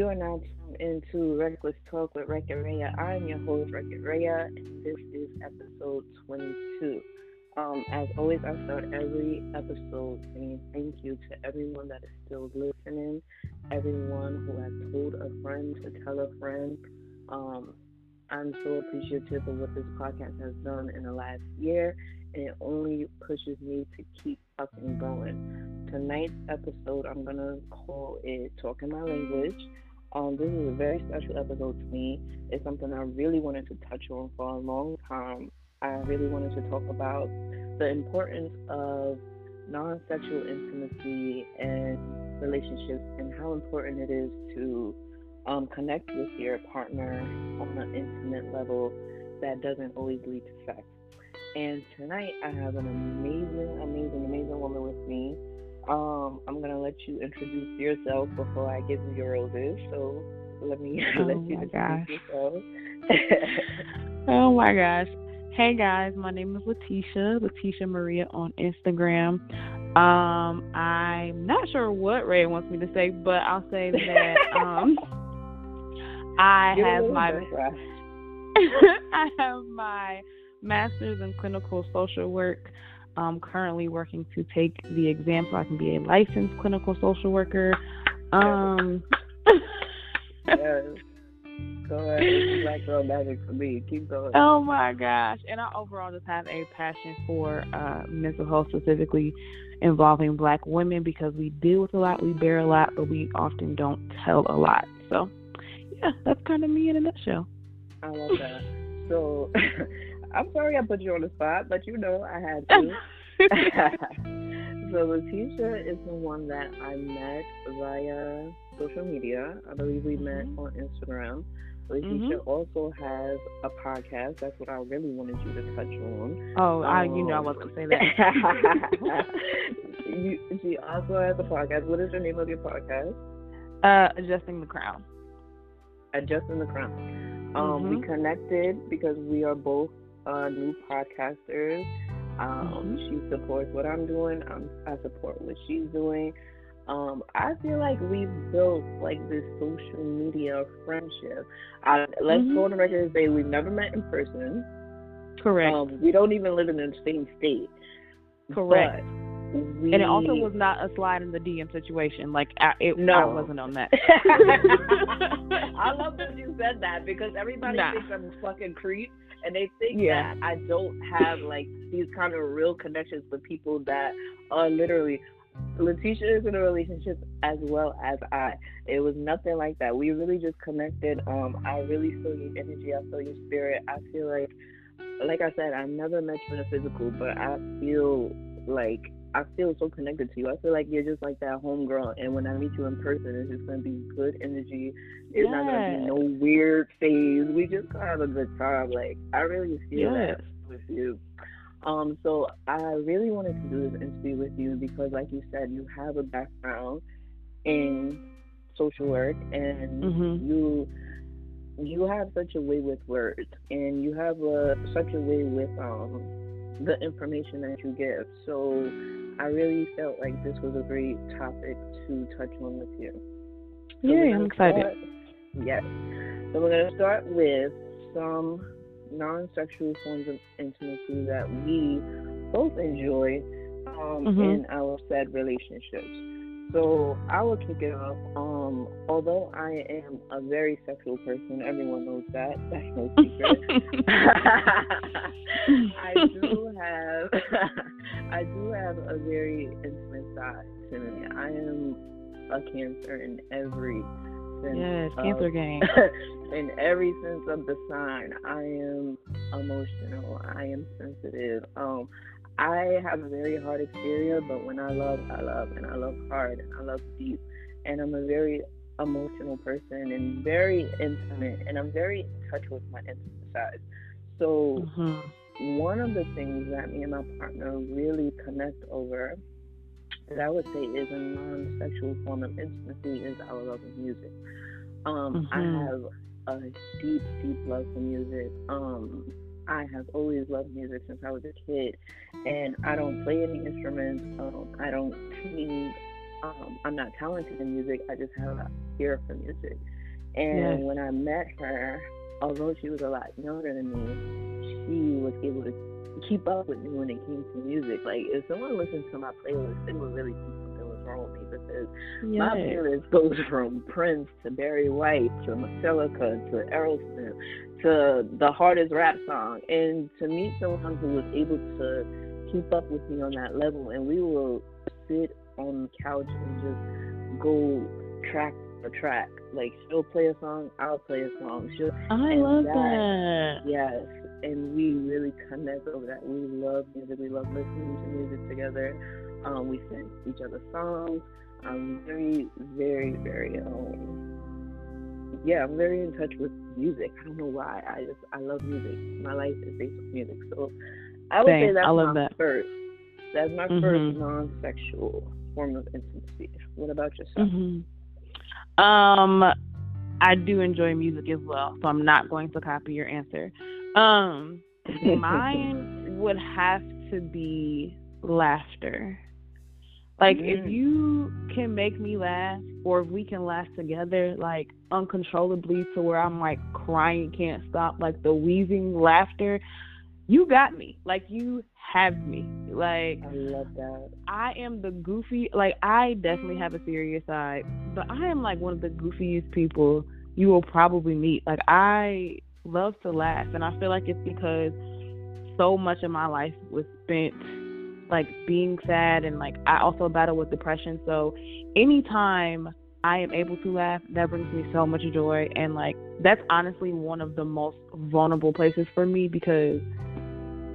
You are now tuned into Reckless Talk with Rec and Raya. I'm your host, Rec and Raya, and this is episode 22. Um, as always, I start every episode saying thank you to everyone that is still listening, everyone who has told a friend to tell a friend. Um, I'm so appreciative of what this podcast has done in the last year, and it only pushes me to keep fucking going. Tonight's episode, I'm gonna call it Talking My Language. Um, this is a very special episode to me. It's something I really wanted to touch on for a long time. I really wanted to talk about the importance of non sexual intimacy and relationships and how important it is to um, connect with your partner on an intimate level that doesn't always lead to sex. And tonight I have an amazing, amazing, amazing woman with me. Um, I'm gonna let you introduce yourself before I give you your roses. So let me oh let you introduce gosh. yourself. oh my gosh. Hey guys, my name is Letitia, Letitia Maria on Instagram. Um, I'm not sure what Ray wants me to say, but I'll say that um, I have my. I have my master's in clinical social work. I'm currently working to take the exam so I can be a licensed clinical social worker. Um, yes. Go ahead. Like girl magic for me. Keep going. oh my gosh. And I overall just have a passion for uh, mental health, specifically involving black women, because we deal with a lot, we bear a lot, but we often don't tell a lot. So, yeah, that's kind of me in a nutshell. I love that. So, I'm sorry I put you on the spot, but you know I had to. so Letitia is the one that I met via social media. I believe we met Mhm. on Instagram. Letitia also has a podcast. That's what I really wanted you to touch on. Oh, I, you know I Um, was going to say that. you, she also has a podcast. What is the name of your podcast? Uh, adjusting the crown. Adjusting the Crown. Um, We Mhm. connected because we are both uh, new podcasters. Um, Mhm. She supports what I'm doing. I'm, I support what she's doing. Um, I feel like we've built like this social media friendship. I, let's Mhm. go on the record and say we've never met in person. Correct. Um, we don't even live in the same state. Correct. We, and it also was not a slide in the DM situation. Like I, it, No. I wasn't on that. I love that you said that because everybody Nah. thinks I'm a fucking creep, and they think Yeah. that I don't have like these kind of real connections with people that are literally. Letitia is in a relationship as well as I. It was nothing like that. We really just connected. Um, I really feel your energy. I feel your spirit. I feel like, like I said, I never met you in a physical, but I feel like I feel so connected to you. I feel like you're just like that homegirl, and when I meet you in person, it's just gonna be good energy. It's not gonna be no weird phase. We just gonna have a good time. Like I really feel Yes. that with you. Um, so I really wanted to do this interview with you because, like you said, you have a background in social work, and Mhm. you you have such a way with words, and you have a such a way with um the information that you give. So I really felt like this was a great topic to touch on with you. So gonna I'm excited. start- yes. So we're gonna start with some non-sexual forms of intimacy that we both enjoy um, Mhm. in our said relationships. So I will kick it off. Um, although I am a very sexual person, everyone knows that. That's no secret. I do have I do have a very intimate side to me. I am a cancer in every sense. yes, of- cancer game. in every sense of the sign. I am emotional. I am sensitive. Um I have a very hard exterior, but when I love, I love, and I love hard, and I love deep, and I'm a very emotional person and very intimate, and I'm very in touch with my intimate side. So Mhm. one of the things that me and my partner really connect over that I would say is a non-sexual form of intimacy is our love of music. Um, I Mhm. have a deep, deep love for music. Um, I have always loved music since I was a kid, and I don't play any instruments. Um, I don't sing. Um, I'm not talented in music. I just have a ear for music. And Yes. when I met her, although she was a lot younger than me, she was able to keep up with me when it came to music. Like if someone listened to my playlist, they would really think something was wrong with me because my Yes. playlist goes from Prince to Barry White to Metallica to Aerosmith to the hardest rap song. And to meet someone who was able to keep up with me on that level, and we will sit on the couch and just go track for track. Like she'll play a song, I'll play a song. She'll I love that- that. Yes, and we really connect over that. We love music. We love listening to music together. Um, we send each other songs. I'm very, very, very um, yeah, I'm very in touch with music. I don't know why. I just I love music. My life is based on music. So I would say that's I love my that. first. That's my Mhm. first non-sexual form of intimacy. What about yourself? hmm Um, I do enjoy music as well, so I'm not going to copy your answer. Um, mine would have to be laughter. Like if Mm. you can make me laugh, or if we can laugh together, like uncontrollably to where I'm like crying, can't stop, like the wheezing laughter, you got me. Like you have me. Like I love that. I am the goofy. Like I definitely have a serious side, but I am like one of the goofiest people you will probably meet. Like I love to laugh, and I feel like it's because so much of my life was spent like being sad, and like I also battle with depression. So anytime I am able to laugh, that brings me so much joy, and like that's honestly one of the most vulnerable places for me because,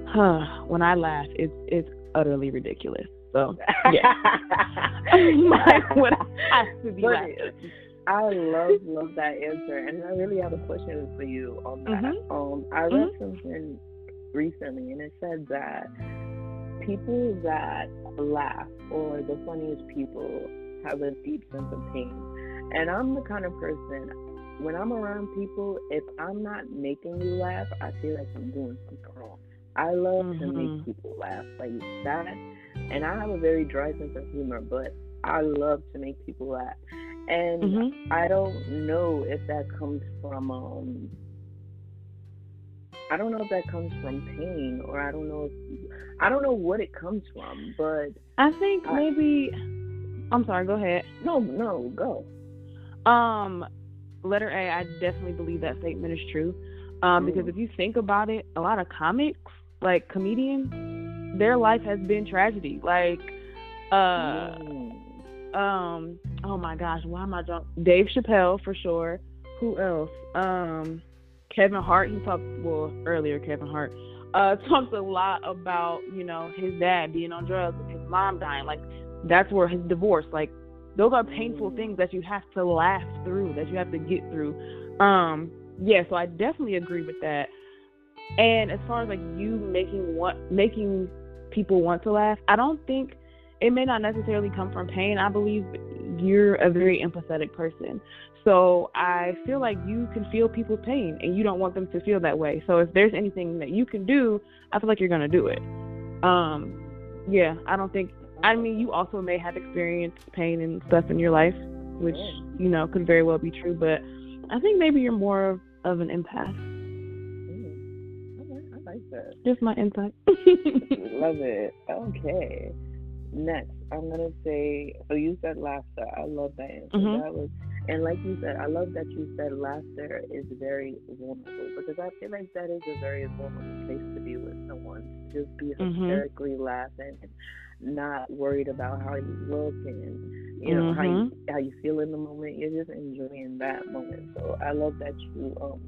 huh, when I laugh, it's it's utterly ridiculous. So yeah. would have to be. I love love that answer, and I really have a question for you on that. Mhm. Um, I read something recently, and it said that people that laugh or the funniest people have a deep sense of pain. And I'm the kind of person when I'm around people, if I'm not making you laugh, I feel like I'm doing something wrong. I love to Mhm. make people laugh like that, and I have a very dry sense of humor, but I love to make people laugh. And Mhm. I don't know if that comes from um I don't know if that comes from pain or I don't know if I don't know what it comes from, but I think I- maybe. I'm sorry. Go ahead. no, no, go. Um, letter A. I definitely believe that statement is true. Um, because Mm. if you think about it, a lot of comics, like comedians, their life has been tragedy. Like, uh, Mm. um, oh my gosh, why am I drunk? Dave Chappelle for sure. Who else? Um, Kevin Hart. He talked well earlier. Kevin Hart uh talked a lot about you know his dad being on drugs and his mom dying. Like that's where his divorce. Like those are painful Mm. things that you have to laugh through. That you have to get through. Um, yeah. So I definitely agree with that. And as far as like you making what making people want to laugh, I don't think it may not necessarily come from pain. I believe you're a very empathetic person. So I feel like you can feel people's pain and you don't want them to feel that way. So if there's anything that you can do, I feel like you're going to do it. Um yeah, I don't think I mean you also may have experienced pain and stuff in your life, which, you know, could very well be true, but I think maybe you're more of, of an empath. Mm. I like that. Just my insight. Love it. Okay. Next, I'm gonna say. So you said laughter. I love that answer. Mhm. That was, and like you said, I love that you said laughter is very vulnerable because I feel like that is a very vulnerable place to be with someone. To just be Mhm. hysterically laughing and not worried about how you look and you know how you Mm-hmm. how you feel in the moment. You're just enjoying that moment. So I love that you um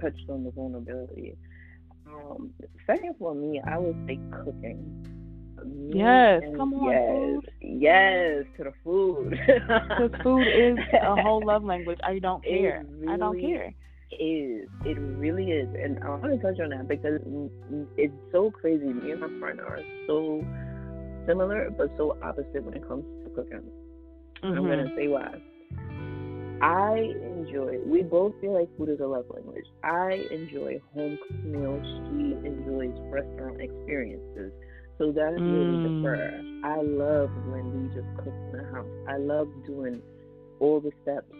touched on the vulnerability. Um, second for me, I would say cooking. Me Yes, come on, yes, food. yes, to the food. Because food is a whole love language. I don't care. I don't care. is. It really is, and I want to touch on that because mm, mm, it's so crazy. Me and my friend are so similar, but so opposite when it comes to cooking. I'm Mhm. gonna say why. I enjoy. We both feel like food is a love language. I enjoy home cooked meals. She enjoys restaurant experiences. So that's really Mm. differ. I love when we just cook in the house. I love doing all the steps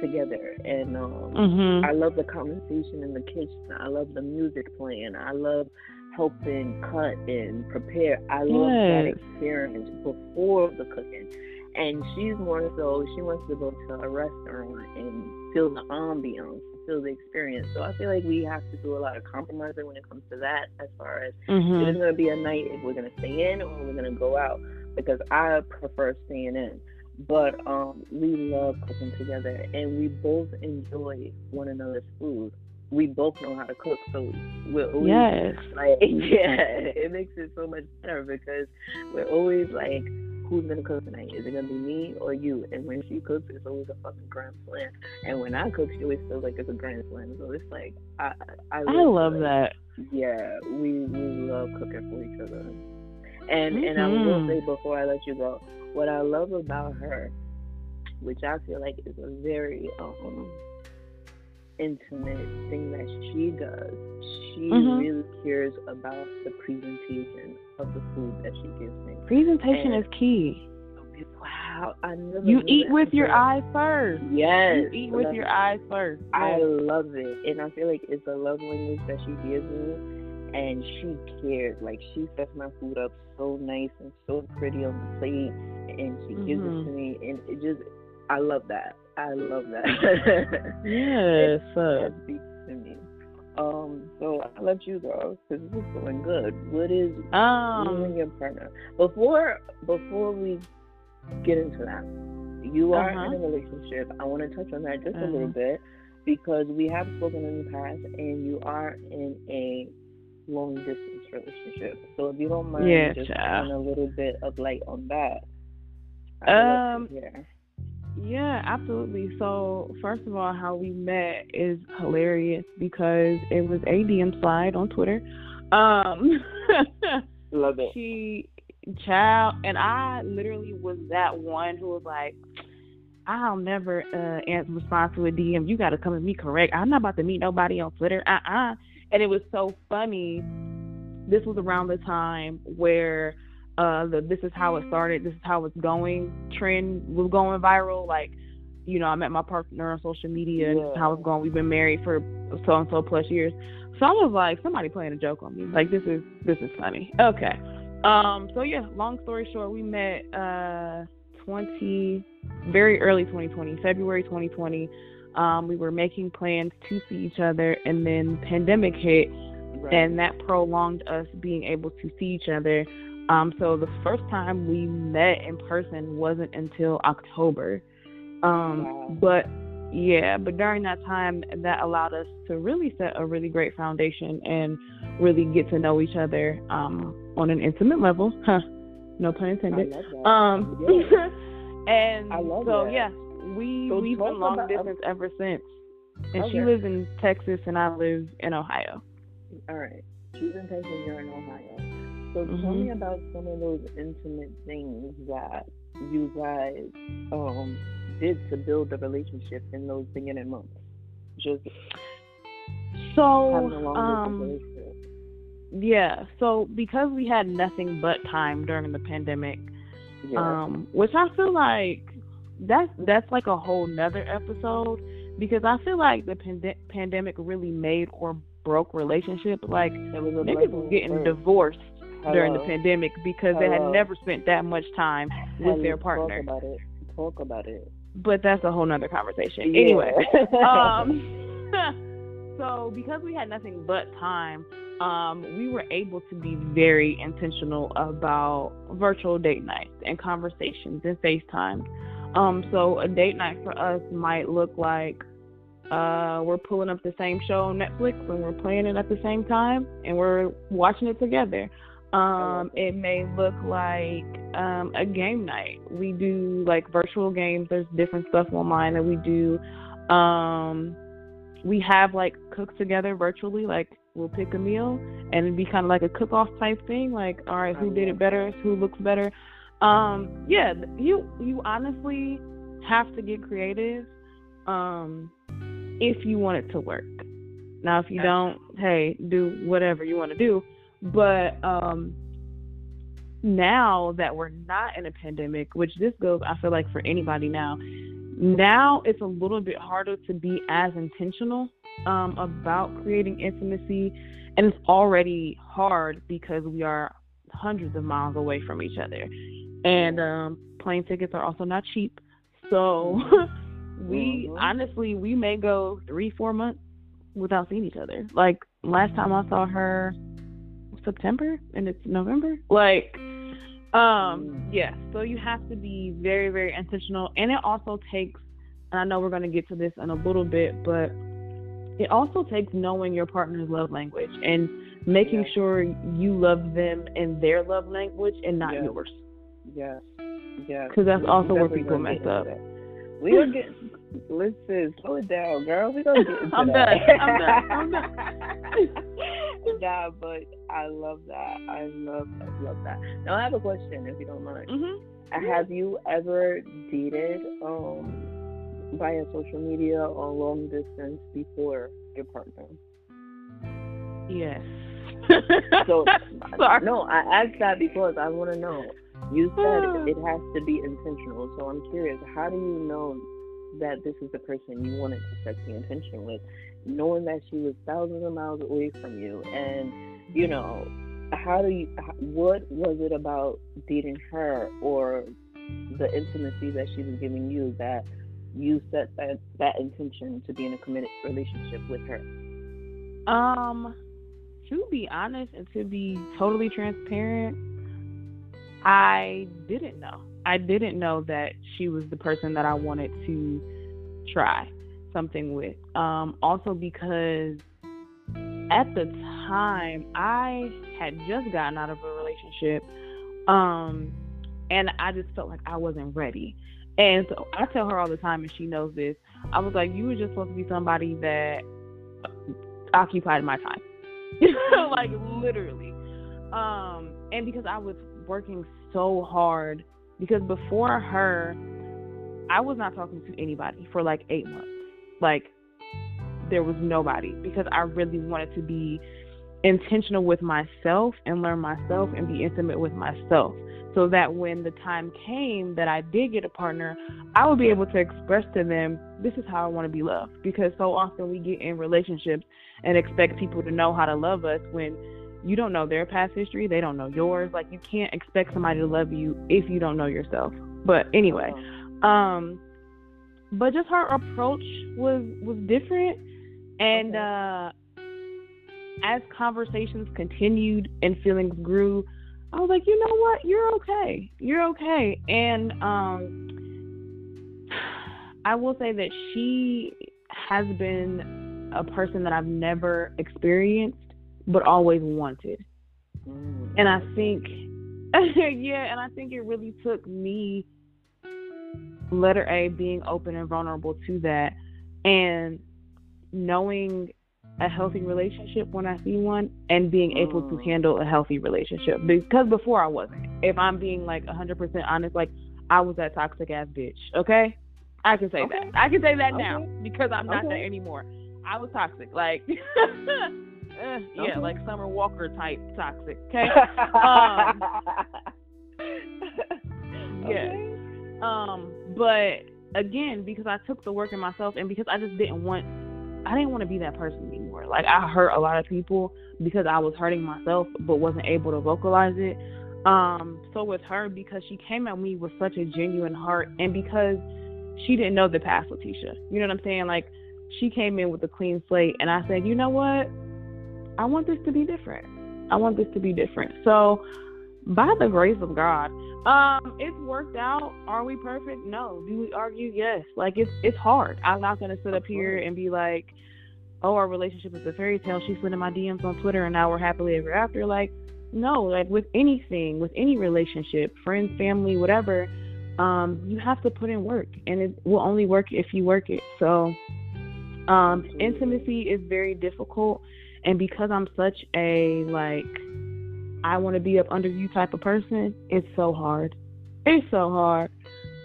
together, and um, Mhm. I love the conversation in the kitchen. I love the music playing. I love helping cut and prepare. I love that experience before the cooking. And she's more so she wants to go to a restaurant and feel the ambiance, feel the experience. So I feel like we have to do a lot of compromising when it comes to that, as far as if Mhm. it's gonna be a night if we're gonna stay in or we're gonna go out. Because I prefer staying in. But um, we love cooking together, and we both enjoy one another's food. We both know how to cook, so we're always Yes. like, yeah, it makes it so much better because we're always like, who's gonna cook tonight? Is it gonna be me or you? And when she cooks, it's always a fucking grand slam. And when I cook, she always feels like it's a grand slam. So it's like, I, I, I love that. yeah, we we love cooking for each other. And and I will Mhm. say before I let you go, what I love about her, which I feel like is a very um intimate thing that she does, she Mhm. really cares about the presentation of the food that she gives me. Presentation And- is key. Wow, I never You eat with your eyes first. Yes, You eat with your it. eyes first. I love it, and I feel like it's a love language that she gives me, and she cares. Like she sets my food up so nice and so pretty on the plate, and she gives it Mhm. to me, and it just, I love that. I love that. Yes. That uh, speaks to me. Um, so I let you go because this is going good. What is you and Um. your partner before before we get into that? You are Uh-huh. in a relationship. I want to touch on that just a little Uh-huh. bit because we have spoken in the past, and you are in a long distance relationship. So if you don't mind, Yeah, just a little bit of light on that. Um. Yeah, absolutely. So, first of all, how we met is hilarious because it was a DM slide on Twitter. Um, Love it. she, child, and I literally was that one who was like, I'll never uh, answer respond to a DM. You got to come and me correct. I'm not about to meet nobody on Twitter. Uh uh And it was so funny. This was around the time where uh the this is how it started, this is how it's going trend was going viral. Like, you know, I met my partner on social media and how it's going. We've been married for so and so plus years. So I was like, somebody playing a joke on me. Like this is this is funny. Okay. Um, so yeah, long story short, we met uh twenty very early twenty twenty, February twenty twenty. Um, we were making plans to see each other and then pandemic hit Right. and that prolonged us being able to see each other. Um, so the first time we met in person wasn't until October. Um. But yeah, but during that time, that allowed us to really set a really great foundation and really get to know each other um, on an intimate level. Huh. No pun intended. Um, Yeah. and I love so that. yeah, we So we've been long about- distance ever since. And she lives in Texas, and I live in Ohio. All right. She's in Texas, you're in Ohio. So tell Mhm. me about some of those intimate things that you guys um did to build the relationship in those beginning months. Just So, having a long um, yeah. So because we had nothing but time during the pandemic, Yeah. um, which I feel like that's that's like a whole nother episode because I feel like the pande- pandemic really made or broke relationship. Like it was a niggas was getting first. Divorced during the pandemic because they had never spent that much time with Hello, their partner. Talk about it. Talk about it. But that's a whole nother conversation. Yeah. Anyway, um, so because we had nothing but time, um, we were able to be very intentional about virtual date nights and conversations and FaceTime. Um, so a date night for us might look like uh, we're pulling up the same show on Netflix and we're playing it at the same time and we're watching it together. Um, it may look like um, a game night. We do like virtual games. There's different stuff online that we do. Um, we have like cook together virtually. Like we'll pick a meal and it'd be kind of like a cook-off type thing. Like, all right, who did it better? Who looks better? Um, yeah, you you honestly have to get creative um, if you want it to work. Now, if you don't, hey, do whatever you want to do. But um, now that we're not in a pandemic, which this goes, I feel like for anybody now, now it's a little bit harder to be as intentional um, about creating intimacy, and it's already hard because we are hundreds of miles away from each other, and um, plane tickets are also not cheap. So we mm-hmm. honestly we may go three four months without seeing each other. Like last time I saw her September and it's November. Like um yeah, so you have to be very very intentional and it also takes and I know we're going to get to this in a little bit, but it also takes knowing your partner's love language and making yes. sure you love them in their love language and not yes. yours. Yes. Yes. Because that's also where people mess up. We are getting. Listen, slow it down, girl. We gonna get into I'm that. done. I'm done. I'm done. nah, but I love that. I love, I love that. Now I have a question, if you don't mind. Mm-hmm. Have you ever dated um via social media or long distance before your partner? Yes. so Sorry. no, I asked that because I want to know. You said it has to be intentional, so I'm curious. How do you know that this is the person you wanted to set the intention with, knowing that she was thousands of miles away from you, and you know, how do you? What was it about dating her or the intimacy that she was giving you that you set that that intention to be in a committed relationship with her? Um, to be honest and to be totally transparent, I didn't know. I didn't know that she was the person that I wanted to try something with. Um, also because at the time I had just gotten out of a relationship, um, and I just felt like I wasn't ready. And so I tell her all the time, and she knows this. I was like, you were just supposed to be somebody that occupied my time, like literally. Um, and because I was working so hard because before her, I was not talking to anybody for like eight months. Like, there was nobody because I really wanted to be intentional with myself and learn myself and be intimate with myself so that when the time came that I did get a partner, I would be able to express to them, this is how I want to be loved. Because so often we get in relationships and expect people to know how to love us when you don't know their past history, they don't know yours. Like you can't expect somebody to love you if you don't know yourself. But anyway, um but just her approach was was different and uh as conversations continued and feelings grew, I was like, "You know what? You're okay. You're okay." And um I will say that she has been a person that I've never experienced but always wanted. Mm. And I think, yeah, and I think it really took me, letter A, being open and vulnerable to that, and knowing a healthy relationship when I see one, and being able to mm. handle a healthy relationship. Because before I wasn't. If I'm being like 100% honest, like I was that toxic ass bitch. Okay, I can say okay. that. I can say that okay. now because I'm not okay. that anymore. I was toxic. Like. eh, yeah, like Summer Walker type toxic. Okay. um, yeah. Um, but again, because I took the work in myself, and because I just didn't want, I didn't want to be that person anymore. Like I hurt a lot of people because I was hurting myself, but wasn't able to vocalize it. Um, so with her, because she came at me with such a genuine heart, and because she didn't know the past, Letitia. You know what I'm saying? Like she came in with a clean slate, and I said, you know what? I want this to be different. I want this to be different. So, by the grace of God, um, it's worked out. Are we perfect? No. Do we argue? Yes. Like it's it's hard. I'm not gonna sit up here and be like, oh, our relationship is a fairy tale. She's slid in my DMs on Twitter, and now we're happily ever after. Like, no. Like with anything, with any relationship, friends, family, whatever, um, you have to put in work, and it will only work if you work it. So, um, intimacy is very difficult and because I'm such a like I want to be up under you type of person, it's so hard. It's so hard.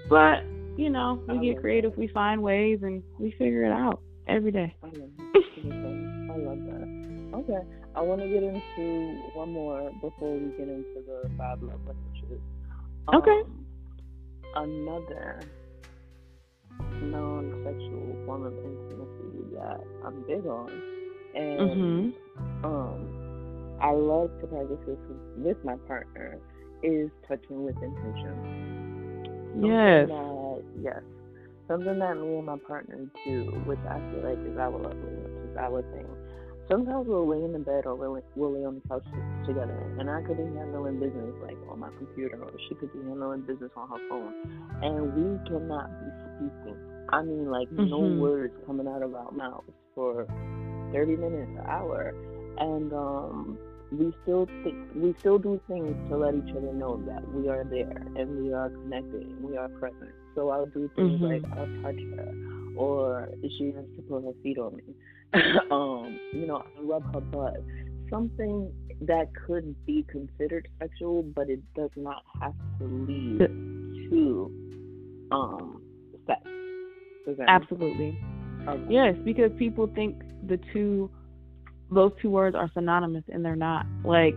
But, you know, we get creative, we find ways and we figure it out every day. I love that. I love that. Okay. I want to get into one more before we get into the five love languages. Um, okay. Another non-sexual form of intimacy that I'm big on, and Mhm. um, I love to practice this with my partner is touching with intention. Something Yes. That, yes. Something that me and my partner do, which I feel like is our lovely, language, is our thing. Sometimes we'll lay in the bed or we'll, we'll lay on the couch together, and I could be handling business like on my computer, or she could be handling business on her phone, and we cannot be speaking. I mean, like no Mhm. words coming out of our mouths for thirty minutes, an hour, and um, we still think we still do things to let each other know that we are there and we are connected and we are present. So I'll do things Mhm. like I'll touch her, or she has to put her feet on me. um, you know, I rub her butt. Something that could be considered sexual, but it does not have to lead to um sex. Does that make Absolutely. Yes, because people think the two those two words are synonymous and they're not. Like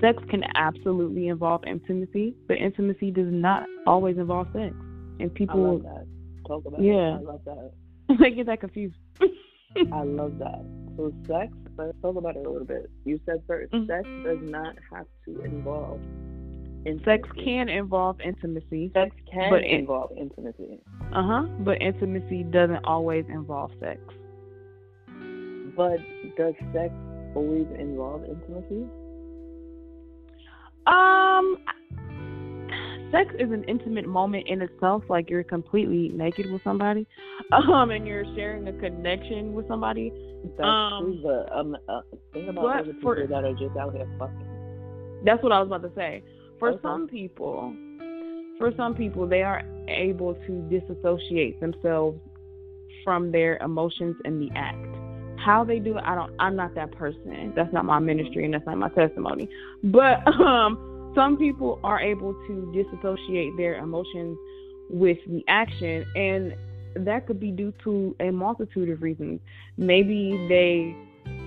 sex can absolutely involve intimacy, but intimacy does not always involve sex. And I people love that. Talk about Yeah. it. I love that. they get that confused. I love that. So sex, let's talk about it a little bit. You said 1st Mhm. sex does not have to involve intimacy. sex can involve intimacy. sex can but involve intimacy. Uh huh. But intimacy doesn't always involve sex. But does sex always involve intimacy? Um, sex is an intimate moment in itself. Like you're completely naked with somebody, um, and you're sharing a connection with somebody. That's Um, true, but um, uh, think about other people for- that are just out here fucking. That's what I was about to say. For Okay. some people, for some people, they are able to disassociate themselves from their emotions in the act. How they do it, I don't. I'm not that person. That's not my ministry, and that's not my testimony. But um, some people are able to disassociate their emotions with the action, and that could be due to a multitude of reasons. Maybe they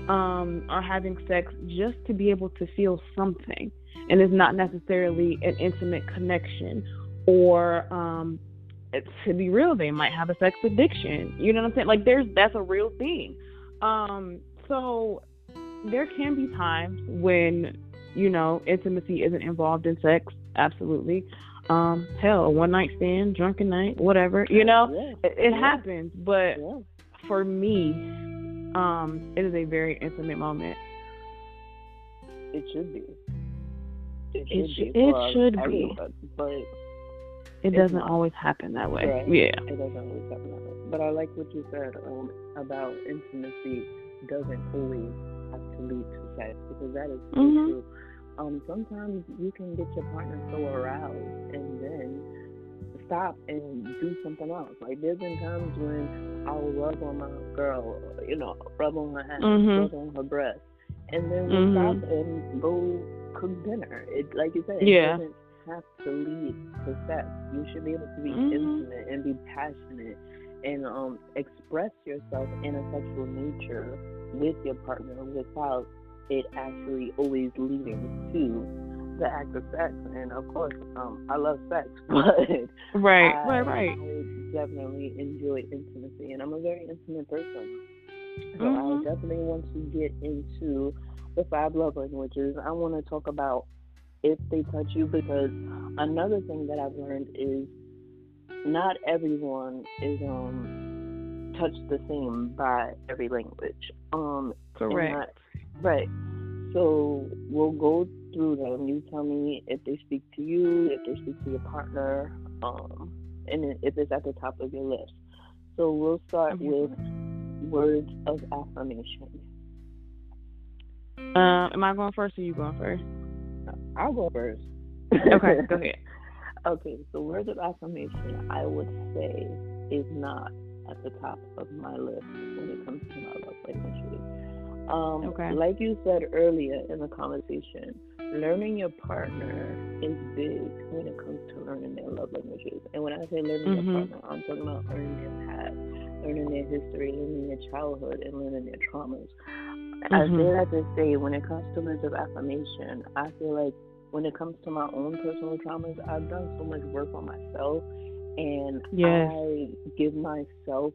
um, are having sex just to be able to feel something, and it's not necessarily an intimate connection. Or um, to be real, they might have a sex addiction. You know what I'm saying? Like there's that's a real thing. Um, so there can be times when you know intimacy isn't involved in sex. Absolutely. Um, hell, a one night stand, drunken night, whatever. You know, Yeah. it, it Yeah. happens. But Yeah. for me, um, it is a very intimate moment. It should be. It It should sh- be. it should be. But It doesn't always happen that way. Right. Yeah. it doesn't always happen that way. But I like what you said um, about intimacy doesn't always have to lead to sex because that is so Mhm. true. Um, sometimes you can get your partner so aroused and then stop and do something else. Like there's been times when I'll rub on my girl, you know, rub on her ass, Mhm. rub on her breast, and then we'll Mhm. stop and go cook dinner. It like you said, Yeah. it doesn't have to lead to sex. You should be able to be Mhm. intimate and be passionate and um express yourself in a sexual nature with your partner without it actually always leading to the act of sex. And of course, um, I love sex, but Right. I, right. Right. I definitely enjoy intimacy, and I'm a very intimate person. So Mhm. I definitely want to get into the five love languages. I want to talk about if they touch you because another thing that I've learned is not everyone is um touched the same by every language. Um, Correct. not- right. So we'll go through them. You tell me if they speak to you, if they speak to your partner, um, and if it's at the top of your list. So we'll start with words of affirmation. Um, am I going first or you going first? I'll go first. Okay, go ahead. Okay, so words of affirmation, I would say, is not at the top of my list when it comes to my love languages. Um, Okay. Like you said earlier in the conversation, learning your partner is big when it comes to learning their love languages. And when I say learning Mhm. your partner, I'm talking about learning their past, learning their history, learning their childhood, and learning their traumas. I Mhm. say that to say, when it comes to words of affirmation, I feel like when it comes to my own personal traumas, I've done so much work on myself, And Yes. I give myself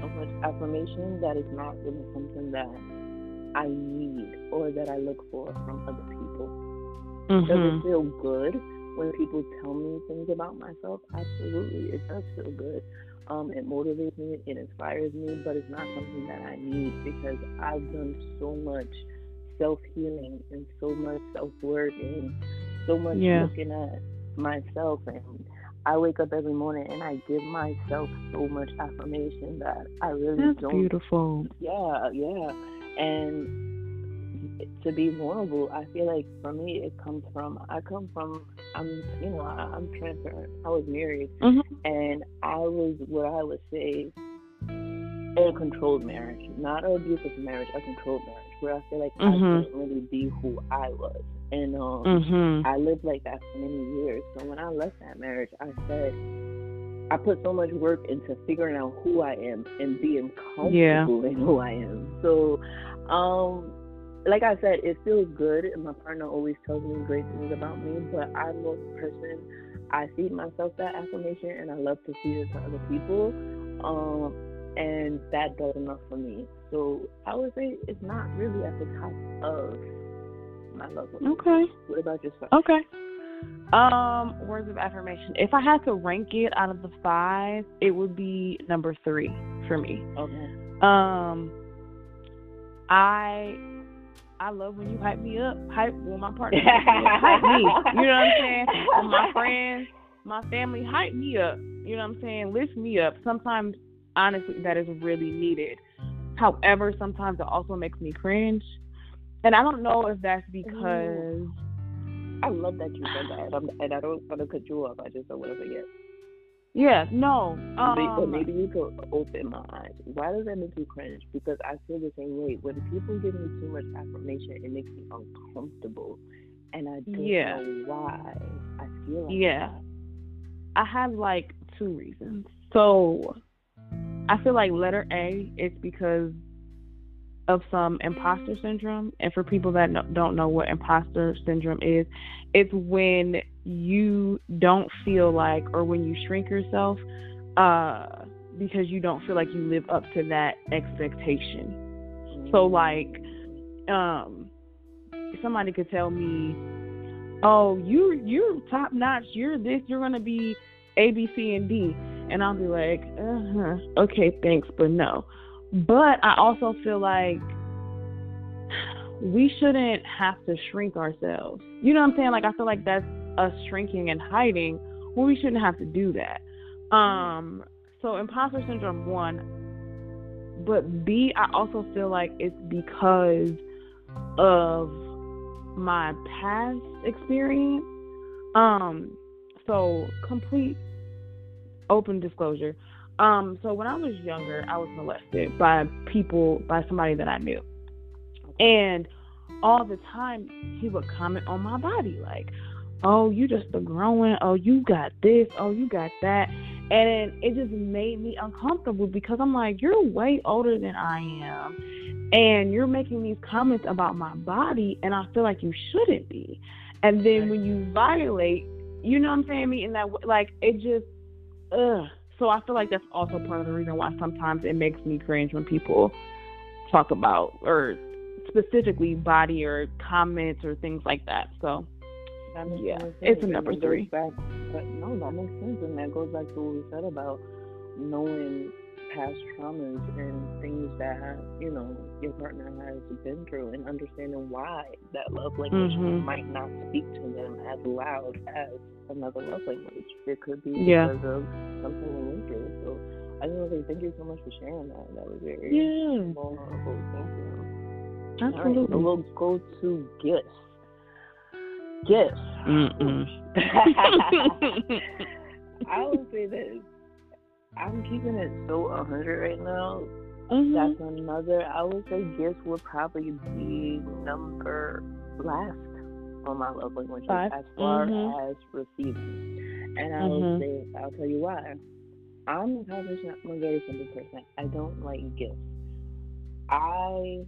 so much affirmation that is not really something that I need or that I look for from other people. Does Mhm. it feel good when people tell me things about myself? Absolutely, it does feel good. Um, it motivates me, it inspires me, but it's not something that I need because I've done so much self healing and so much self work and so much Yeah. looking at myself. And I wake up every morning and I give myself so much affirmation that I really That's don't beautiful. yeah, yeah. And to be vulnerable, I feel like for me, it comes from, I come from, I'm, you know, I, I'm transparent. I was married Mhm. and I was what I would say a controlled marriage, not an abusive marriage, a controlled marriage, where I feel like I Mhm. couldn't really be who I was. And um, Mhm. I lived like that for many years. So when I left that marriage, I said, I put so much work into figuring out who I am and being comfortable Yeah. in who I am. So, um, like I said, it feels good, and my partner always tells me great things about me. But I'm a person. I feed myself that affirmation, and I love to feed it to other people. Um, and that does enough for me. So I would say it's not really at the top of my love language. Okay. What about yourself? Okay. Um, words of affirmation. If I had to rank it out of the five, it would be number three for me. Okay. Um, I I love when you hype me up. Hype well my partner me up. hype me. You know what I'm saying? When my friends, my family hype me up. You know what I'm saying? Lift me up. Sometimes honestly that is really needed. However, sometimes it also makes me cringe. And I don't know if that's because I love that you said that, I'm, and I don't want to cut you off. I just don't want to forget. yeah, no. But- but Um, maybe you could open my eyes. Why does that make you cringe? Because I feel the same way. When people give me too much affirmation, it makes me uncomfortable, and I don't Yeah. know why. I feel like Yeah. I have like two reasons. So I feel like letter A is because of some imposter syndrome. And for people that no- don't know what imposter syndrome is, it's when you don't feel like, or when you shrink yourself, uh, because you don't feel like you live up to that expectation. So like, um, somebody could tell me, "Oh, you you're top notch. You're this. You're gonna be A, B, C, and D," and I'll be like, "Uh-huh. "Okay, thanks, but no." But I also feel like we shouldn't have to shrink ourselves. You know what I'm saying? Like I feel like that's us shrinking and hiding when we shouldn't have to do that. Um, so imposter syndrome one, but B, I also feel like it's because of my past experience. Um, so complete open disclosure. Um, so when I was younger, I was molested by people, by somebody that I knew. And all the time, he would comment on my body, like, oh, you just a growing, oh, you got this, oh, you got that. And it just made me uncomfortable because I'm like, you're way older than I am. And you're making these comments about my body, and I feel like you shouldn't be. And then when you violate, you know what I'm saying? Me in that like it just, ugh. So I feel like that's also part of the reason why sometimes it makes me cringe when people talk about or specifically body or comments or things like that. So That Yeah, it's a number and it goes three. Back, but no, that makes sense, and that goes back to what we said about knowing past traumas and things that you know your partner has been through, and understanding why that love language Mhm. might not speak to them as loud as another love language. It could be Yeah. because of something they went through. So I just want to say thank you so much for sharing that. That was very yeah, vulnerable. Thank you. All right, absolutely. so we'll go to gifts. Gifts. I will say this. I'm keeping it so 100 right now. Mhm. That's another. I would say gifts would probably be number last on my love language Five. as far Mhm. as receiving. And I Mhm. would say, I'll tell you why. I'm the type of person, I'm a very simple person. I don't like gifts. I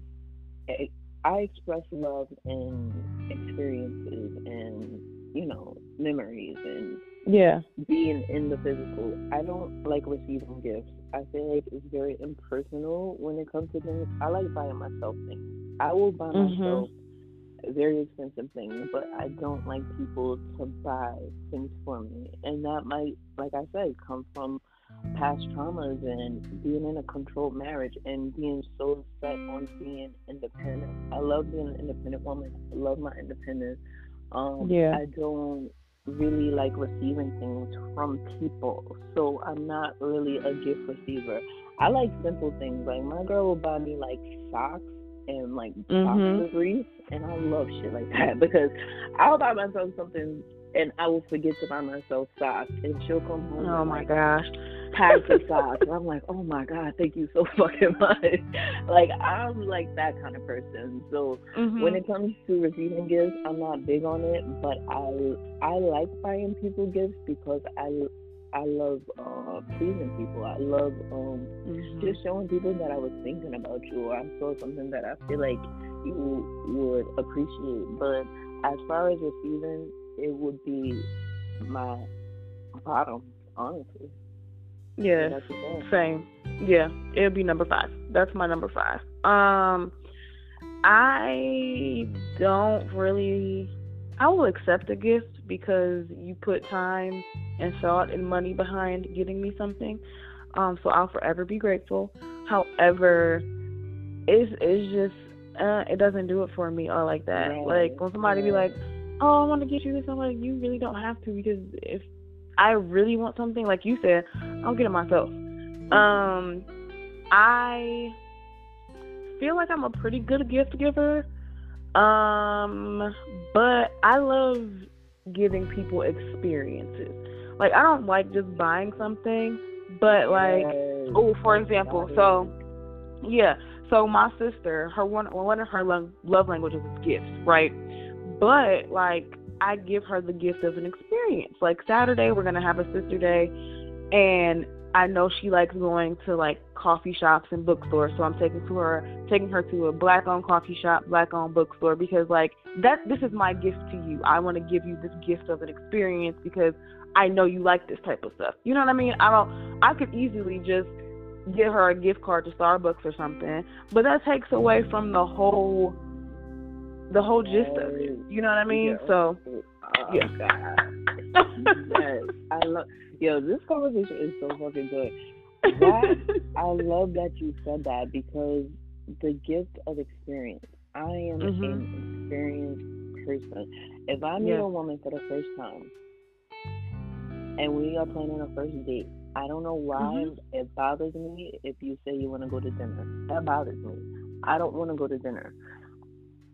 I express love in experiences and you know memories and yeah being in the physical. I don't like receiving gifts. I feel like it's very impersonal when it comes to things. I like buying myself things. I will buy Mhm. myself very expensive things, but I don't like people to buy things for me. And that might, like I said, come from past traumas and being in a controlled marriage and being so set on being independent. I love being an independent woman. I love my independence. Um, Yeah. I don't really like receiving things from people, so I'm not really a gift receiver. I like simple things. Like my girl will buy me like socks and like Mhm. briefs, and I love shit like that because I'll buy myself something and I will forget to buy myself socks, and she'll come home. oh my like, gosh packs of socks. I'm like, oh my god, thank you so fucking much. Like I'm like that kind of person. So Mhm. when it comes to receiving gifts, I'm not big on it, but I I like buying people gifts because I I love uh, pleasing people. I love um, Mhm. just showing people that I was thinking about you, or I saw something that I feel like you would appreciate. But as far as receiving, it would be my bottom, honestly. Yeah That's the thing. Same. Yeah, it'll be number five. That's my number five. Um, I don't really. I will accept a gift because you put time and thought and money behind getting me something. Um, so I'll forever be grateful. However, it's it's just uh, it doesn't do it for me or like that. Right, Like when somebody be like, "Oh, I want to get you this," I'm like, "You really don't have to because if I really want something, like you said, I'll get it myself." Um, I feel like I'm a pretty good gift giver. Um, but I love giving people experiences. Like I don't like just buying something, but like oh, for example, so yeah, so my sister, her one one of her love, love languages is gifts, right? But like I give her the gift of an experience. Like Saturday, we're gonna have a sister day, and I know she likes going to like coffee shops and bookstores, so I'm taking to her taking her to a black owned coffee shop, black owned bookstore because like that this is my gift to you. I want to give you this gift of an experience because I know you like this type of stuff. You know what I mean? I don't I could easily just give her a gift card to Starbucks or something, but that takes away from the whole the whole gist of it. You know what I mean? Yeah. So Oh, Yeah. Yes, I love. Yo, this conversation is so fucking good. That I love that you said that because the gift of experience. I am Mhm. an experienced person. If I meet Yeah. a woman for the first time and we are planning a first date, I don't know why Mhm. it bothers me if you say you want to go to dinner. That bothers me. I don't want to go to dinner.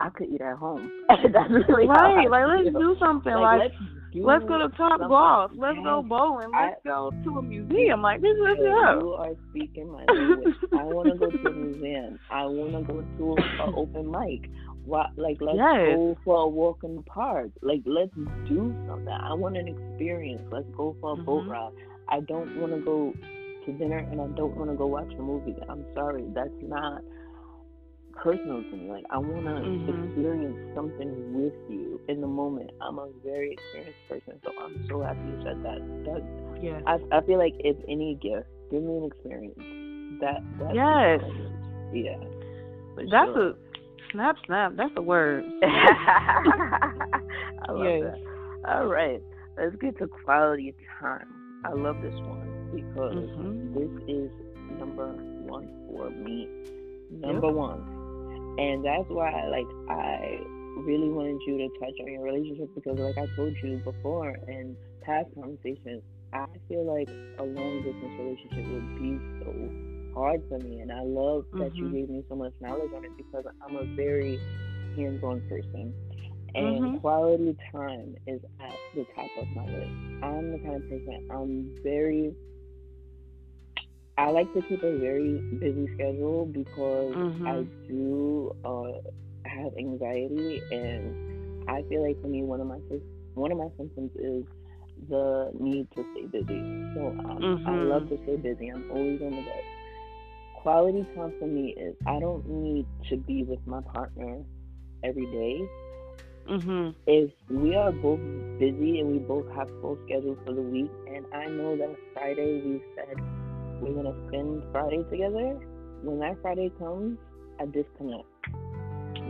I could eat at home. That's really right, like let's do something. Like, Like, let's let's go to Top. Golf. Let's go bowling. Let's go to a museum. Like this is up. You are speaking my language. I want to go to a museum. I want to go to an open mic. Like, let's Yes. go for a walk in the park. Like, let's do something. I want an experience. Let's go for a boat Mhm. ride. I don't want to go to dinner and I don't want to go watch a movie. I'm sorry. That's not personal to me. Like, I want to Mhm. experience something with you in the moment. I'm a very experienced person, so I'm so happy you said that. That Yeah. I, I feel like if any gift, give me an experience. That that's Yes. yeah. That's sure. a snap, snap. That's a word. I love Yes. that. All right, let's get to quality time. I love this one because Mhm. this is number one for me. Number one, and that's why like I really wanted you to touch on your relationship because, like I told you before in past conversations, I feel like a long distance relationship would be so hard for me, and I love that you Mhm. gave me so much knowledge on it because I'm a very hands-on person. And Mhm. quality time is at the top of my list. I'm the kind of person I'm very I like to keep a very busy schedule because I Mhm. do uh, have anxiety, and I feel like for me, one of my one of my symptoms is the need to stay busy. So um, I Mhm. love to stay busy. I'm always on the go. Quality time for me is I don't need to be with my partner every day, mm-hmm. is we are both busy and we both have full schedules for the week. And I know that Friday we said we're gonna spend Friday together. When that Friday comes, I disconnect.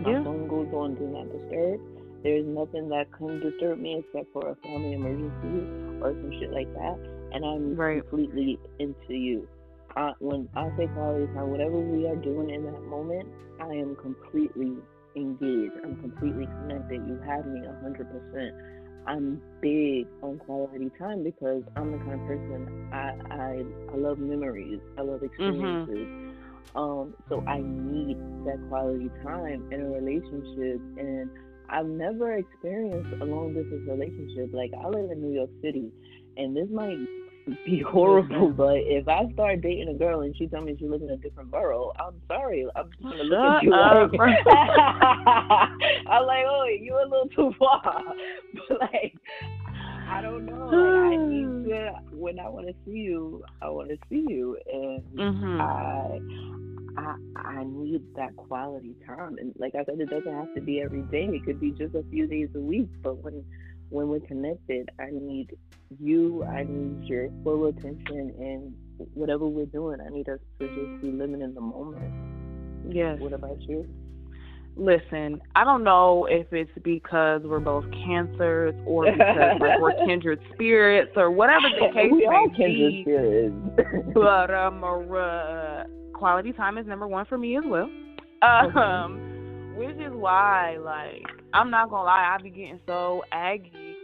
My yeah. phone goes on do not disturb. There's nothing that can disturb me except for a family emergency or some shit like that, and I'm right. completely into you. Uh, when I say quality time, whatever we are doing in that moment, I am completely engaged. I'm completely connected. You have me 100%. I'm big on quality time because I'm the kind of person I I, I love memories. I love experiences. Mm-hmm. Um, so I need that quality time in a relationship, and I've never experienced a long distance relationship. Like I live in New York City, and this might be horrible. But if I start dating a girl and she tells me she lives in a different borough, I'm sorry. I'm just gonna look at you up. like I'm like, oh, you a little too far. But like, I don't know. Like, I need to when I want to see you, I want to see you, and mm-hmm. I. I, I need that quality time, and like I said, it doesn't have to be every day. It could be just a few days a week. But when when we're connected, I need you, I need your full attention, and whatever we're doing, I need us to just be living in the moment. Yes. What about you? Listen, I don't know if it's because we're both cancers or because like we're kindred spirits or whatever the case we may are kindred be. Spirits. but um, uh, quality time is number one for me as well. Um, which is why, like, I'm not gonna lie, I be getting so aggy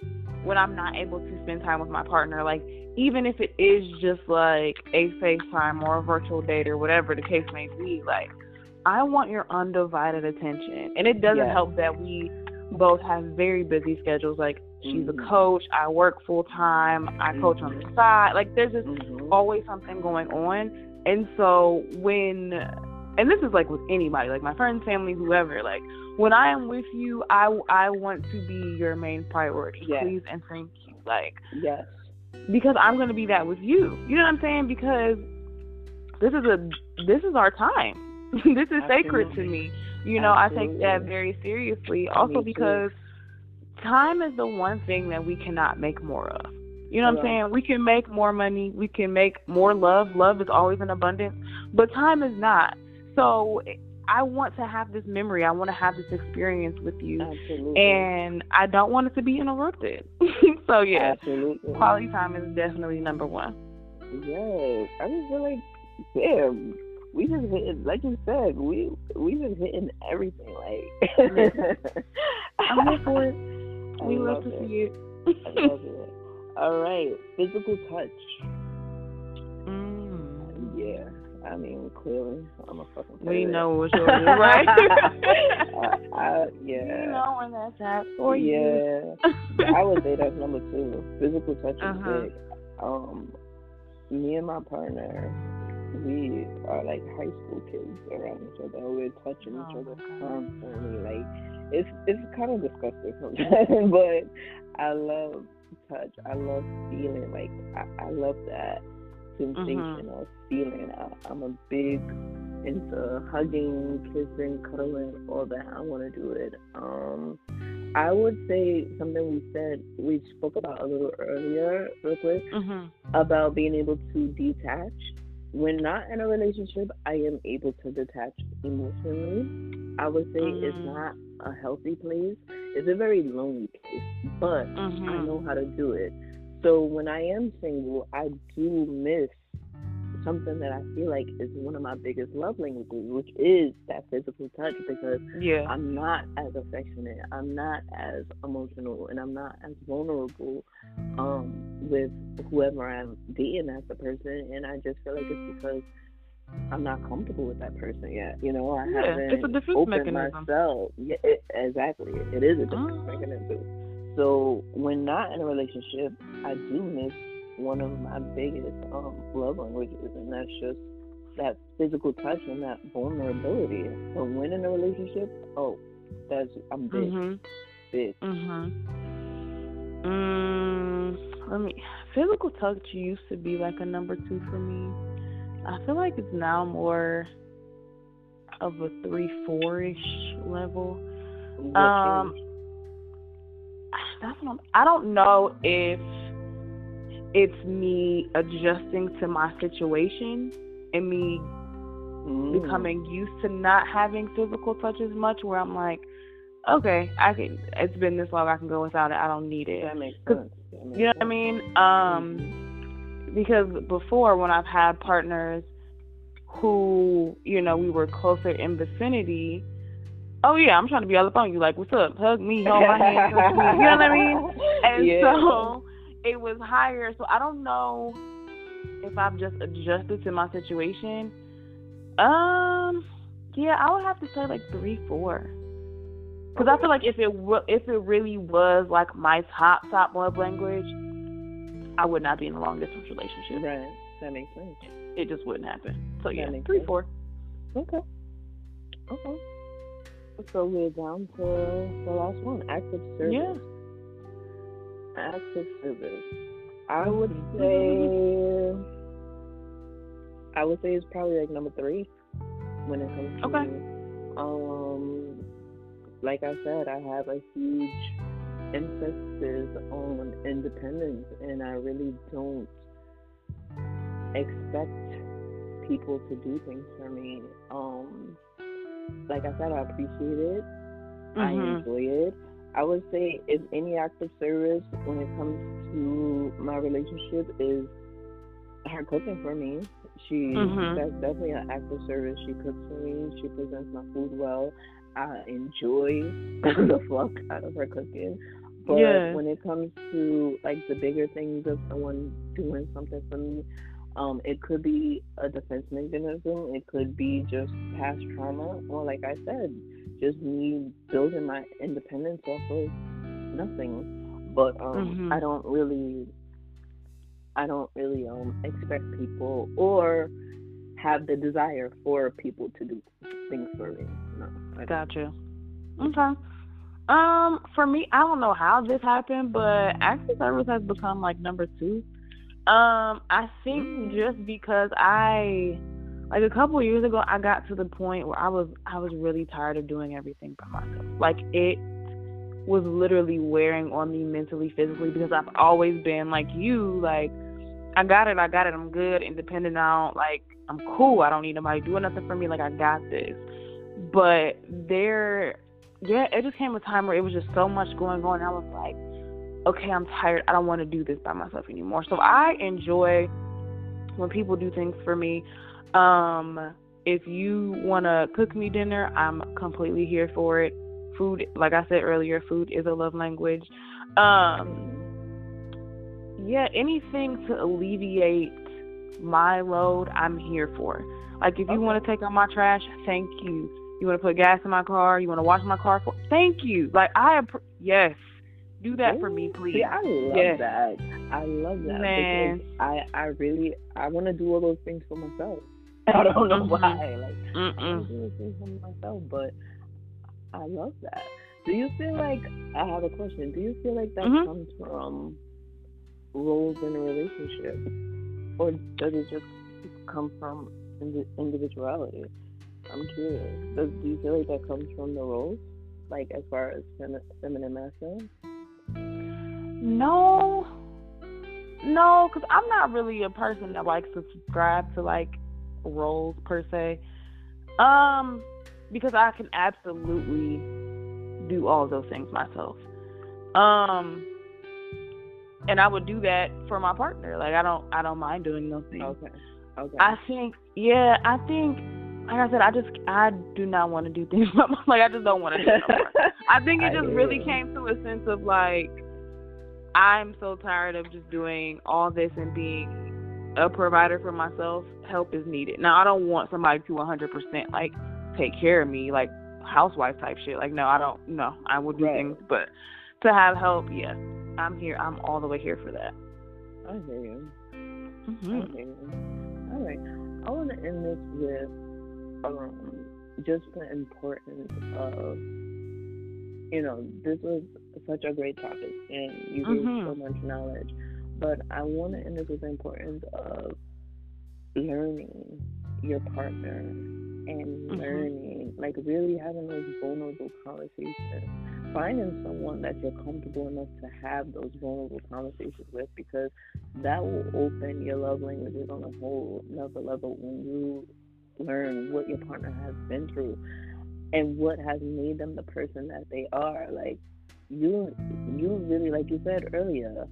when I'm not able to spend time with my partner. Like, even if it is just like a FaceTime or a virtual date or whatever the case may be, like, I want your undivided attention. And it doesn't yes. help that we both have very busy schedules. Like, she's mm-hmm. a coach, I work full time, I coach mm-hmm. on the side. Like, there's just mm-hmm. always something going on. And so when and this is like with anybody, like my friends, family, whoever. Like when I am with you, I I want to be your main priority. Yes. Please and thank you. Like yes, because I'm gonna be that with you. You know what I'm saying? Because this is a this is our time. this is Absolutely. sacred to me. You know, Absolutely. I take that very seriously. Also because time is the one thing that we cannot make more of. You know what I'm saying? We can make more money, we can make more love. Love is always in abundance, but time is not. So I want to have this memory. I want to have this experience with you. Absolutely. And I don't want it to be interrupted. so yeah, Absolutely. quality time is definitely number one. Yes. I just feel like damn, we just hit like you said, we we just hitting everything like I'm here for it. We love, love to see it. I love it. All right. Physical touch. Mm. Yeah. I mean, clearly, I'm a fucking. We know what yours is, right? I, I, yeah. You know when that's at for you. Yeah, I would say that's number two. Physical touch is uh-huh. big. Um, me and my partner, we are like high school kids around each other. We're touching oh, each other constantly. Like it's it's kind of disgusting sometimes, but I love touch. I love feeling like I, I love that sensation mm-hmm. of feeling. I, I'm a big into hugging, kissing, cuddling, all that. I want to do it. Um, I would say something we said, we spoke about a little earlier, real quick, mm-hmm. about being able to detach. When not in a relationship, I am able to detach emotionally. I would say mm-hmm. it's not a healthy place. It's a very lonely place, but mm-hmm. I know how to do it. So when I am single, I do miss something that I feel like is one of my biggest love languages, which is that physical touch because yeah. I'm not as affectionate, I'm not as emotional, and I'm not as vulnerable um, with whoever I'm dating as a person. And I just feel like it's because I'm not comfortable with that person yet. You know, I yeah, haven't it's a defense opened mechanism. myself. Yeah, it, exactly. It is a defense mm-hmm. mechanism. So when not in a relationship, I do miss one of my biggest um, love languages, and that's just that physical touch and that vulnerability. But when in a relationship, oh, that's I'm big, mm-hmm. big. Mhm. Mm, let me. Physical touch used to be like a number two for me. I feel like it's now more of a three, four ish level. What um, that's what I'm, I don't know if it's me adjusting to my situation and me mm. becoming used to not having physical touch as much where I'm like, okay, I can it's been this long I can go without it. I don't need it. That makes sense. That makes you know sense. what I mean? Um because before when I've had partners who, you know, we were closer in vicinity, oh yeah, I'm trying to be all up on you, like, what's up? Hug me, hold my hand. You know what I mean? And yeah. so it was higher. So I don't know if I've just adjusted to my situation. Um, yeah, I would have to say like three, four. Because I feel like if it if it really was like my top top love language, I would not be in a long distance relationship. Right, that makes sense. It just wouldn't happen. So yeah, three, sense. four. Okay. Okay. So we're down to the last one, active service. Yeah. Active service. I would say I would say it's probably like number three when it comes to okay. um like I said, I have a huge emphasis on independence and I really don't expect people to do things for me. Um like I said, I appreciate it. Mm-hmm. I enjoy it. I would say if any act of service when it comes to my relationship is her cooking for me. She mm-hmm. that's definitely an act of service. She cooks for me. She presents my food well. I enjoy the fuck out of her cooking. But when it comes to like the bigger things of someone doing something for me, um, it could be a defense mechanism. It could be just past trauma, or like I said, just me building my independence off of nothing. But um, mm-hmm. I don't really, I don't really um expect people or have the desire for people to do things for me. No, I gotcha. Okay. Um, for me, I don't know how this happened, but active service has become like number two. Um, I think just because I like a couple years ago I got to the point where I was I was really tired of doing everything by myself. Like it was literally wearing on me mentally, physically because I've always been like you, like I got it, I got it, I'm good, independent now, like I'm cool, I don't need nobody doing nothing for me, like I got this. But there yeah, it just came a time where it was just so much going on. I was like, okay, I'm tired. I don't want to do this by myself anymore. So I enjoy when people do things for me. Um, if you want to cook me dinner, I'm completely here for it. Food, like I said earlier, food is a love language. Um, yeah, anything to alleviate my load, I'm here for. Like if you okay. want to take out my trash, thank you. You want to put gas in my car, you want to wash my car for, thank you. Like I, yes, do that for me, please. Yeah, I love that. I love that Man. because I, I really, I want to do all those things for myself. I don't know mm-hmm. why. Like Mm-mm. I do things for myself, but I love that. Do you feel like I have a question? Do you feel like that mm-hmm. comes from roles in a relationship, or does it just come from individuality? I'm curious. Does, do you feel like that comes from the roles, like as far as fem- feminine, masculine? No, no, because I'm not really a person that likes to subscribe to like roles per se. Um, because I can absolutely do all those things myself. Um, and I would do that for my partner. Like I don't, I don't mind doing those things. Okay. Okay. I think, yeah, I think, like I said, I just, I do not want to do things. like I just don't want to do it no I think it just really came to a sense of like, I'm so tired of just doing all this and being a provider for myself, help is needed. Now, I don't want somebody to 100% like take care of me, like housewife type shit. Like, no, I don't. No, I would do right. things, but to have help, yeah, I'm here. I'm all the way here for that. I hear you. Mm-hmm. I hear you. All right, I want to end this with um, just the importance of you know this was such a great topic and you gave mm-hmm. so much knowledge but I want to end this with the importance of learning your partner and mm-hmm. learning, like really having those vulnerable conversations. finding someone that you're comfortable enough to have those vulnerable conversations with because that will open your love languages on a whole another level when you learn what your partner has been through and what has made them the person that they are. Like you you really like you said earlier,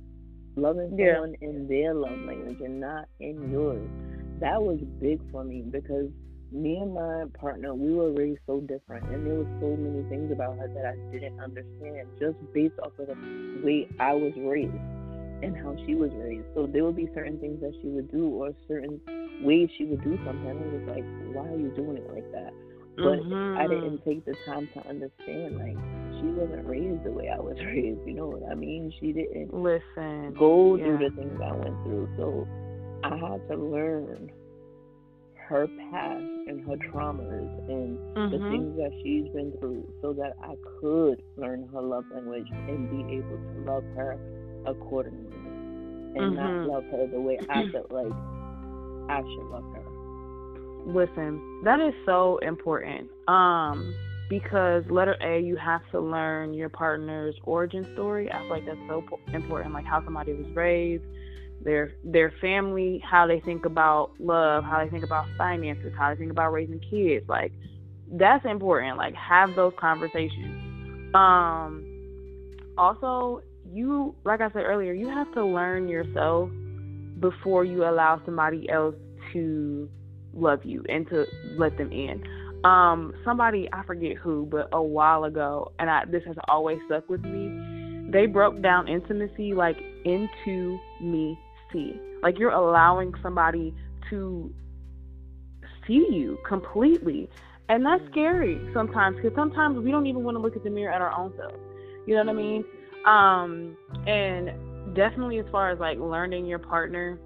loving Yeah. someone in their love language and not in yours. That was big for me because me and my partner, we were raised so different, and there was so many things about her that I didn't understand just based off of the way I was raised and how she was raised. So there would be certain things that she would do, or certain ways she would do something. And I was like, why are you doing it like that? But I Mhm. didn't take the time to understand, like, she wasn't raised the way I was raised. You know what I mean? She didn't Listen. go yeah. through the things I went through. So I had to learn her past and her traumas and the Mhm. things that she's been through so that I could learn her love language and be able to love her accordingly and not Mhm. love her the way I felt like I should love her. Listen, that is so important. Um, because letter A, you have to learn your partner's origin story. I feel like that's so important, like how somebody was raised, their their family, how they think about love, how they think about finances, how they think about raising kids. Like that's important. Like have those conversations. Um, also, you like I said earlier, you have to learn yourself before you allow somebody else to love you and to let them in. Um, somebody I forget who, but a while ago, and I, this has always stuck with me. They broke down intimacy like into me see. Like you're allowing somebody to see you completely, and that's scary sometimes because sometimes we don't even want to look at the mirror at our own self. You know what I mean? Um, and definitely as far as like learning your partner,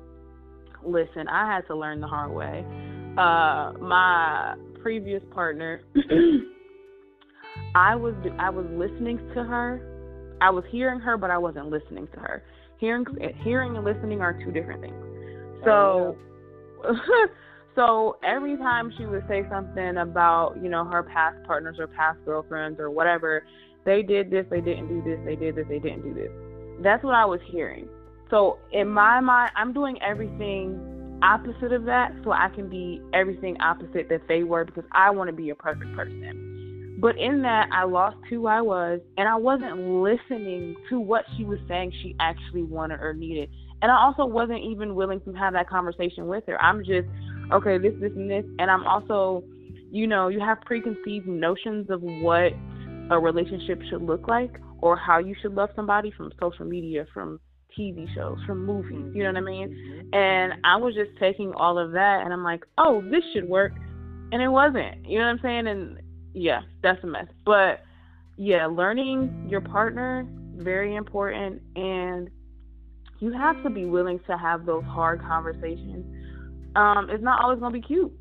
listen, I had to learn the hard way. Uh, my previous partner, I was I was listening to her. I was hearing her, but I wasn't listening to her. Hearing hearing and listening are two different things. So, so every time she would say something about you know her past partners or past girlfriends or whatever, they did this, they didn't do this, they did this, they didn't do this. That's what I was hearing. So in my mind, I'm doing everything opposite of that so I can be everything opposite that they were because I want to be a perfect person. But in that, I lost who I was and I wasn't listening to what she was saying she actually wanted or needed. And I also wasn't even willing to have that conversation with her. I'm just, okay, this, this, and this. And I'm also, you know, you have preconceived notions of what a relationship should look like or how you should love somebody from social media, from TV shows, from movies. You know what I mean? And I was just taking all of that and I'm like, oh, this should work. And it wasn't. You know what I'm saying? And yeah, that's a mess. But yeah, learning your partner, very important. And you have to be willing to have those hard conversations. Um, it's not always going to be cute.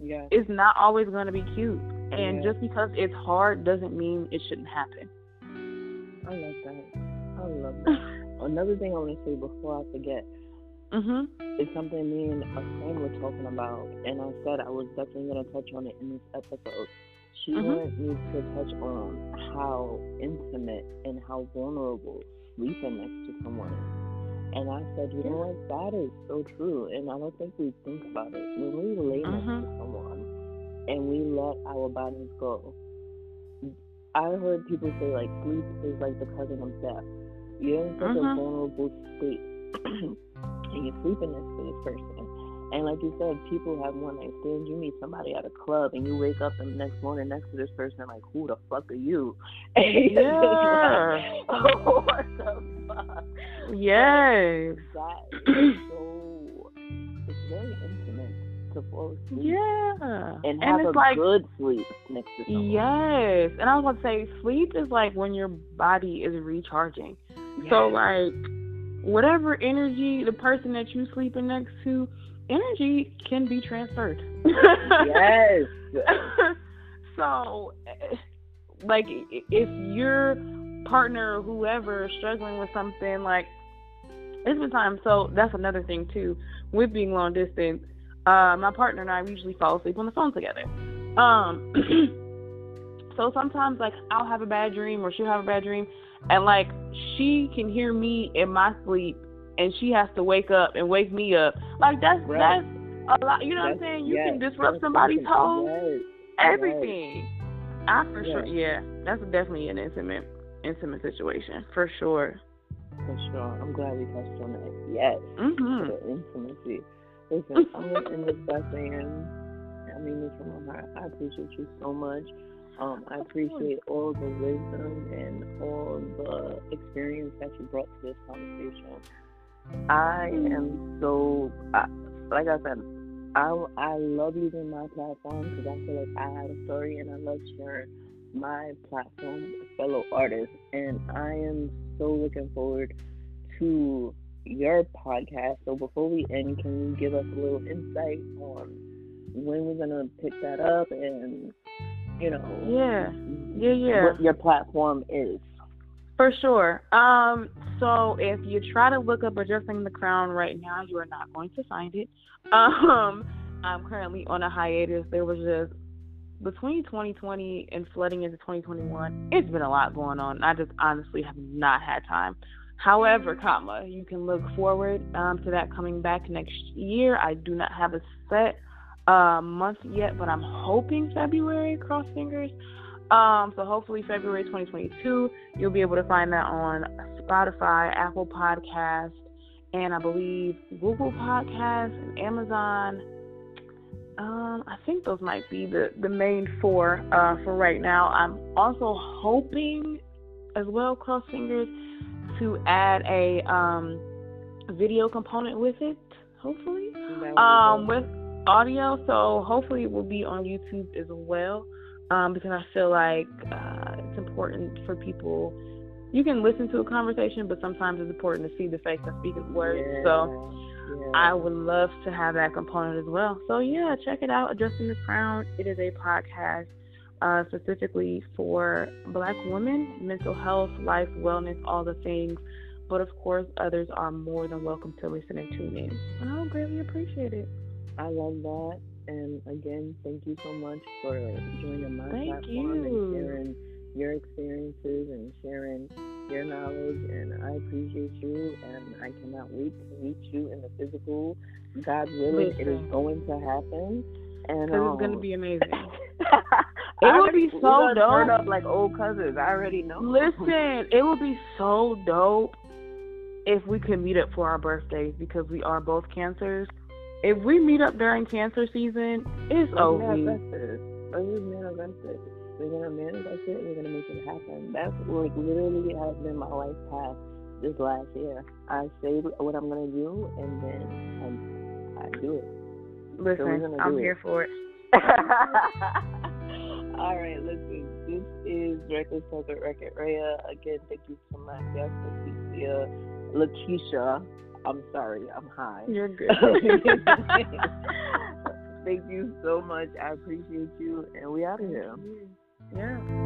Yeah. It's not always going to be cute. And Yeah. just because it's hard doesn't mean it shouldn't happen. I love that. I love that. Another thing I want to say before I forget mhm. is something me and a friend were talking about, and I said I was definitely going to touch on it in this episode. She Mhm. wanted me to touch on how intimate and how vulnerable sleeping next to someone is. And I said, you know what, that is so true, and I don't think we think about it. When we lay next Mhm. to someone and we let our bodies go, I heard people say like sleep is like the cousin of death. You're in such a Mhm. vulnerable state, and you're sleeping next to this person. And like you said, people have one night stands. You meet somebody at a club, and you wake up the next morning next to this person, like, who the fuck are you? And Yeah. like, oh, what the fuck? Yes. That is so. It's very intimate to fall asleep Yeah. and have it's a like good sleep next to someone. Yes. And I was about to say sleep is like when your body is recharging. So like whatever energy the person that you sleeping next to, energy can be transferred. yes. so like if your partner or whoever is struggling with something like it's been time so that's another thing too with being long distance uh my partner and i usually fall asleep on the phone together um So sometimes like I'll have a bad dream or she'll have a bad dream and like she can hear me in my sleep and she has to wake up and wake me up. Like that's right. that's a lot you know that's, what I'm saying? You yes, can disrupt somebody's whole yes, everything. Yes. I for sure yeah. That's definitely an intimate intimate situation. For sure. For sure. I'm glad we touched on that. Yes. Mm-hmm. The intimacy. Listen, I'm gonna end this by saying I mean this from my heart. I appreciate you so much. Um, I appreciate all the wisdom and all the experience that you brought to this conversation. I am so, I, like I said, I, I love using my platform because I feel like I have a story and I love sharing my platform with fellow artists. And I am so looking forward to your podcast. So before we end, can you give us a little insight on when we're gonna pick that up and you know. Yeah. Yeah yeah. What your platform is. For sure. Um so if you try to look up Addressing the crown right now you are not going to find it. Um i'm currently on a hiatus. There was just between 2020 and flooding into 2021 it's been a lot going on. I just honestly have not had time. However, comma, you can look forward um, to that coming back next year. I do not have a set uh, month yet, but I'm hoping February. Cross fingers. Um, so hopefully February 2022, you'll be able to find that on Spotify, Apple Podcast, and I believe Google Podcast and Amazon. Um, I think those might be the, the main four uh, for right now. I'm also hoping, as well, cross fingers, to add a um, video component with it. Hopefully, um, with audio, so hopefully it will be on YouTube as well. Um, because I feel like uh, it's important for people. You can listen to a conversation, but sometimes it's important to see the face and speak the words. Yeah, so yeah. I would love to have that component as well. So yeah, check it out. Adjusting the Crown. It is a podcast uh, specifically for Black women, mental health, life, wellness, all the things. But of course, others are more than welcome to listen and tune in. And I would greatly appreciate it. I love that. And again, thank you so much for joining my thank platform you. and sharing your experiences and sharing your knowledge. And I appreciate you. And I cannot wait to meet you in the physical. God willing, Listen. it is going to happen. And um, it's going to be amazing. it would be so dope. Turn up like old cousins. I already know. Listen, it would be so dope if we could meet up for our birthdays because we are both cancers if we meet up during cancer season, it's over. Let's just manifest it. We're gonna manifest it. We're gonna make it happen. That's like literally has been my life path this last year. I say what I'm gonna do, and then I, I do it. Listen, so I'm here it. for it. All right, listen. This is Reckless Talk with Record Rhea. Again, thank you so much, yes, Leticia, Lakeisha. I'm sorry, I'm high. You're good. Thank you so much. I appreciate you, and we out of here. Yeah.